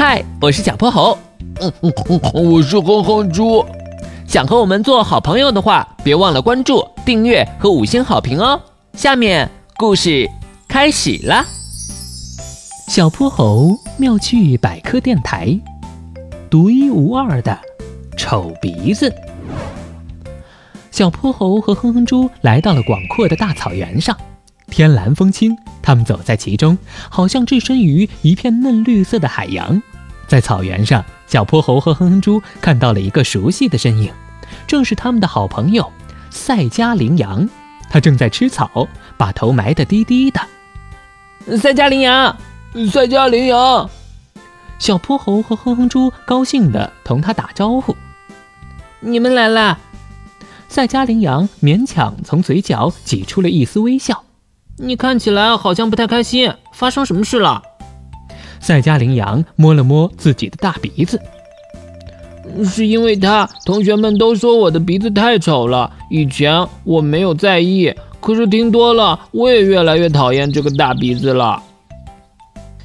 嗨，我是小泼猴。嗯嗯嗯，我是哼哼猪。想和我们做好朋友的话，别忘了关注、订阅和五星好评哦。下面故事开始啦。小泼猴妙趣百科电台，独一无二的丑鼻子。小泼猴和哼哼猪来到了广阔的大草原上，天蓝风轻，他们走在其中，好像置身于一片嫩绿色的海洋。在草原上，小泼猴和哼哼猪看到了一个熟悉的身影，正是他们的好朋友赛加羚羊。它正在吃草，把头埋得低低的。赛加羚羊，赛加羚羊，小泼猴和哼哼猪高兴地同他打招呼：“你们来啦！”赛加羚羊勉强从嘴角挤出了一丝微笑。你看起来好像不太开心，发生什么事了？赛迦羚羊摸了摸自己的大鼻子，是因为他同学们都说我的鼻子太丑了。以前我没有在意，可是听多了，我也越来越讨厌这个大鼻子了。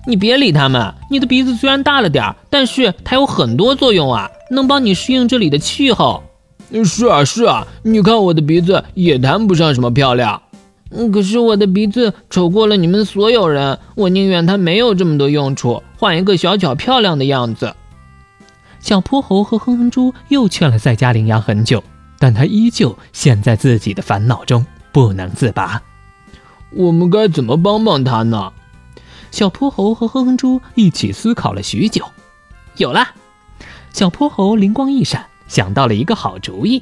你别理他们，你的鼻子虽然大了点儿，但是它有很多作用啊，能帮你适应这里的气候。是啊，是啊，你看我的鼻子也谈不上什么漂亮，嗯，可是我的鼻子丑过了你们所有人，我宁愿它没有这么多用处，换一个小巧漂亮的样子。小泼猴和哼哼猪又劝了赛迦羚羊很久，但他依旧陷在自己的烦恼中不能自拔。我们该怎么帮帮他呢？小泼猴和哼哼猪一起思考了许久，有了，小泼猴灵光一闪。想到了一个好主意，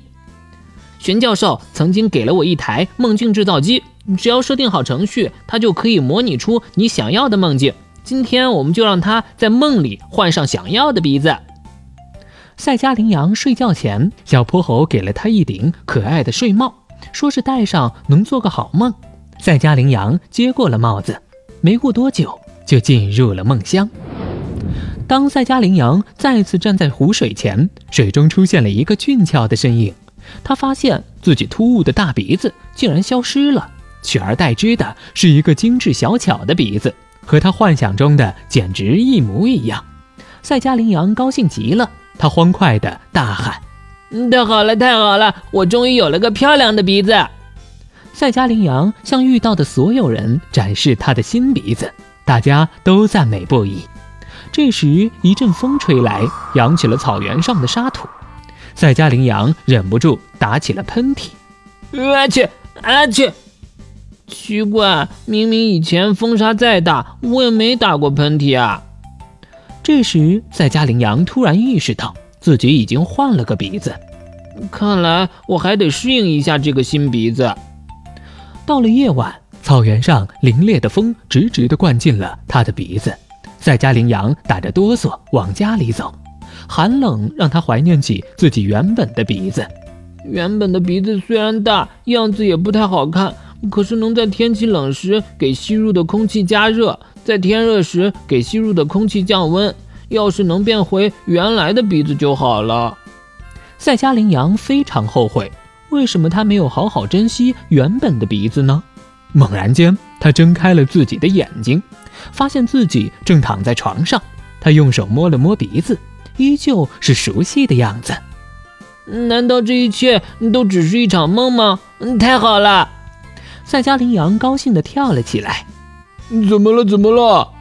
玄教授曾经给了我一台梦境制造机，只要设定好程序，它就可以模拟出你想要的梦境。今天我们就让它在梦里换上想要的鼻子。赛迦羚羊睡觉前，小泼猴给了他一顶可爱的睡帽，说是戴上能做个好梦。赛迦羚羊接过了帽子，没过多久就进入了梦乡。当赛迦羚羊再次站在湖水前，水中出现了一个俊俏的身影。他发现自己突兀的大鼻子竟然消失了，取而代之的是一个精致小巧的鼻子，和他幻想中的简直一模一样。赛迦羚羊高兴极了，他欢快地大喊：“太好了，太好了！我终于有了个漂亮的鼻子！”赛迦羚羊向遇到的所有人展示他的新鼻子，大家都赞美不已。这时，一阵风吹来，扬起了草原上的沙土。赛迦羚羊忍不住打起了喷嚏。阿切，阿切！奇怪，明明以前风沙再大，我也没打过喷嚏啊。这时，赛迦羚羊突然意识到自己已经换了个鼻子，看来我还得适应一下这个新鼻子。到了夜晚，草原上凛冽的风直直地灌进了他的鼻子。赛迦羚羊打着哆嗦往家里走，寒冷让他怀念起自己原本的鼻子。原本的鼻子虽然大，样子也不太好看，可是能在天气冷时给吸入的空气加热，在天热时给吸入的空气降温。要是能变回原来的鼻子就好了。赛加羚羊非常后悔，为什么他没有好好珍惜原本的鼻子呢？猛然间，他睁开了自己的眼睛。发现自己正躺在床上，他用手摸了摸鼻子，依旧是熟悉的样子。难道这一切都只是一场梦吗？太好了！赛加羚羊高兴地跳了起来。怎么了？怎么了？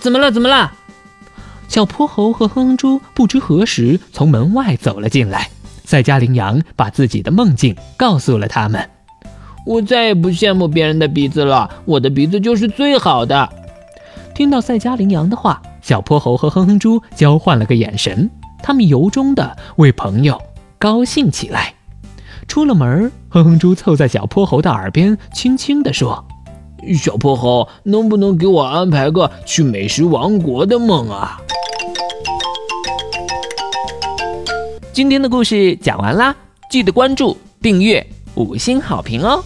怎么了？怎么了？小泼猴和哼哼猪不知何时从门外走了进来。赛加羚羊把自己的梦境告诉了他们。我再也不羡慕别人的鼻子了，我的鼻子就是最好的。听到赛加羚羊的话，小泼猴和哼哼猪交换了个眼神，他们由衷的为朋友高兴起来。出了门，哼哼猪凑在小泼猴的耳边，轻轻地说：“小泼猴，能不能给我安排个去美食王国的梦啊？”今天的故事讲完啦，记得关注、订阅、五星好评哦！